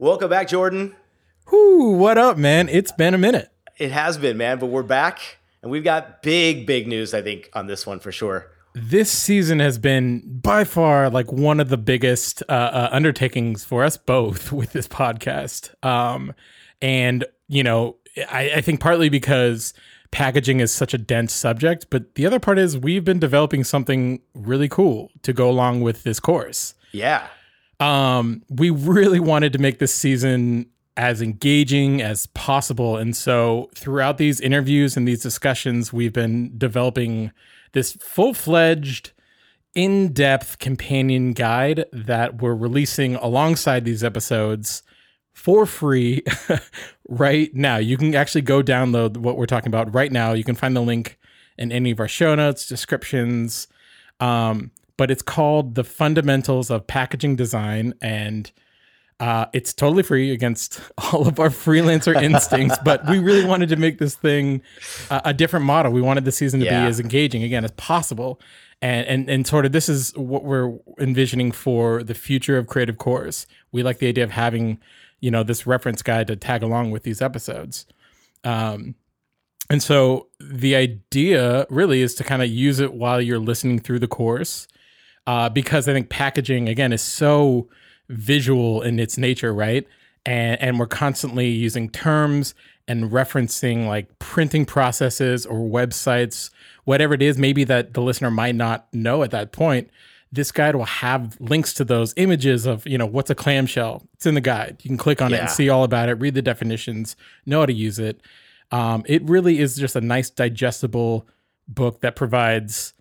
Welcome back, Jordan. Whoo, what up, man? It's been a minute. It has been, man, but we're back and we've got big, big news, I think, on this one for sure. This season has been by far like one of the biggest uh, uh, undertakings for us both with this podcast. Um, and, you know, I, I think partly because packaging is such a dense subject, but the other part is we've been developing something really cool to go along with this course. Yeah. Um, we really wanted to make this season as engaging as possible. And so throughout these interviews and these discussions, we've been developing this full fledged, in depth companion guide that we're releasing alongside these episodes for free right now. You can actually go download what we're talking about right now. You can find the link in any of our show notes, descriptions. Um, but it's called The Fundamentals of Packaging Design. And uh, it's totally free against all of our freelancer instincts, but we really wanted to make this thing uh, a different model. We wanted the season to Yeah. be as engaging again as possible, and and and sort of this is what we're envisioning for the future of Creative Course. We like the idea of having, you know, this reference guide to tag along with these episodes. Um, and so the idea really is to kind of use it while you're listening through the course, uh, because I think packaging again is so visual in its nature, right? And and we're constantly using terms and referencing like printing processes or websites, whatever it is, maybe that the listener might not know at that point. This guide will have links to those images of, you know, what's a clamshell. It's in the guide. You can click on it and see all about it, read the definitions, know how to use it. Um, it really is just a nice, digestible book that provides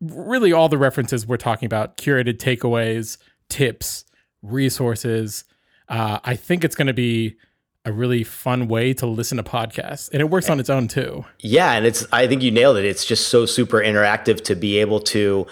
really all the references we're talking about curated takeaways, tips, resources. Uh, I think it's going to be a really fun way to listen to podcasts, and it works on its own too. Yeah, and it's I think you nailed it. It's just so super interactive to be able to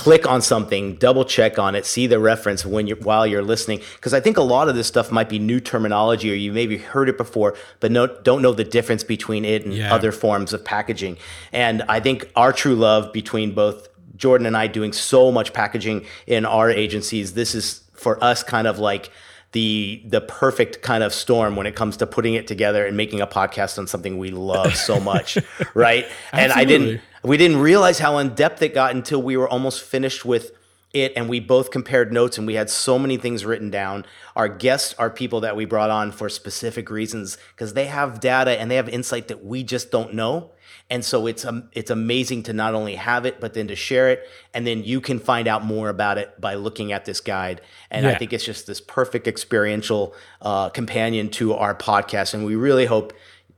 click on something, double check on it, see the reference when you are while you're listening because I think a lot of this stuff might be new terminology or you maybe heard it before but no, don't know the difference between it and Yeah. other forms of packaging. And I think our true love between both Jordan and I doing so much packaging in our agencies, this is for us kind of like the the perfect kind of storm when it comes to putting it together and making a podcast on something we love so much, right? and I didn't we didn't realize how in depth it got until we were almost finished with it and we both compared notes and we had so many things written down. Our guests are people that we brought on for specific reasons because they have data and they have insight that we just don't know. And so it's um, it's amazing to not only have it but then to share it and then you can find out more about it by looking at this guide. And I think it's just this perfect experiential uh, companion to our podcast and we really hope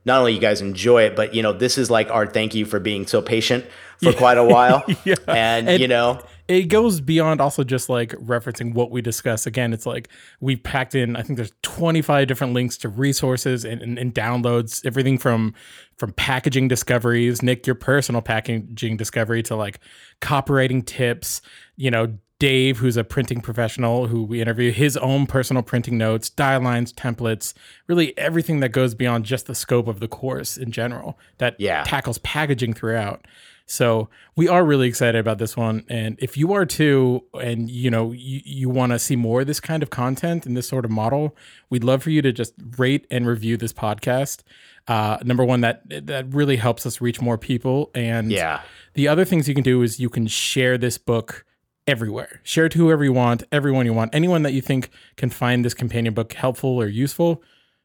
not only you guys enjoy it, but you know, this is like our thank you for being so patient for quite a while. Yeah. And, And- you know, It goes beyond also just like referencing what we discuss. Again, it's like we packed in. I think there's 25 different links to resources and, and, and downloads. Everything from from packaging discoveries, Nick, your personal packaging discovery, to like copywriting tips. You know, Dave, who's a printing professional, who we interview, his own personal printing notes, die lines, templates, really everything that goes beyond just the scope of the course in general that Yeah. tackles packaging throughout. So we are really excited about this one. And if you are too, and you know, you, you want to see more of this kind of content and this sort of model, we'd love for you to just rate and review this podcast. Uh, number one, that that really helps us reach more people. And Yeah. the other things you can do is you can share this book everywhere. Share it to whoever you want, everyone you want, anyone that you think can find this companion book helpful or useful.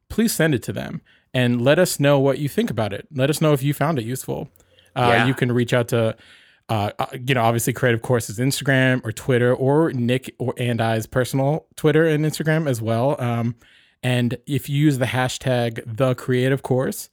Please send it to them and let us know what you think about it. Let us know if you found it useful. Uh, Yeah. You can reach out to, uh, uh, you know, obviously Creative Courses Instagram or Twitter or Nick or and I's personal Twitter and Instagram as well. Um, and if you use the hashtag the Creative Course,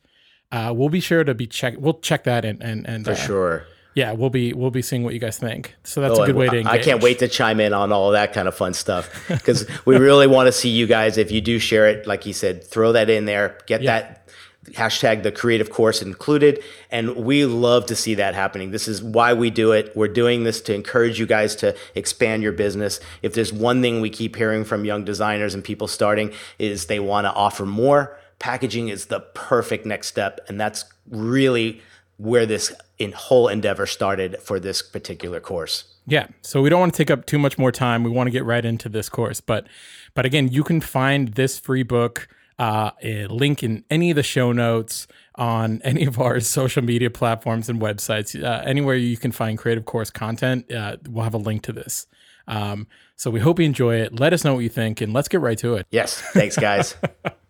uh, we'll be sure to be check. We'll check that and and and for uh, sure. yeah, we'll be we'll be seeing what you guys think. So that's Oh, a good way to I- engage. I can't wait to chime in on all that kind of fun stuff because we really want to see you guys. If you do share it, like you said, throw that in there. Get Yeah. that hashtag the creative course included, and we love to see that happening. This is why we do it. We're doing this to encourage you guys to expand your business. If there's one thing we keep hearing from young designers and people starting is they want to offer more. Packaging is the perfect next step, and that's really where this in whole endeavor started for this particular course. Yeah. So we don't want to take up too much more time. We want to get right into this course, but but again, you can find this free book uh, a link in any of the show notes on any of our social media platforms and websites. Uh, anywhere you can find Creative Course content, uh, we'll have a link to this. Um, so we hope you enjoy it. Let us know what you think, and let's get right to it. Yes. Thanks, guys.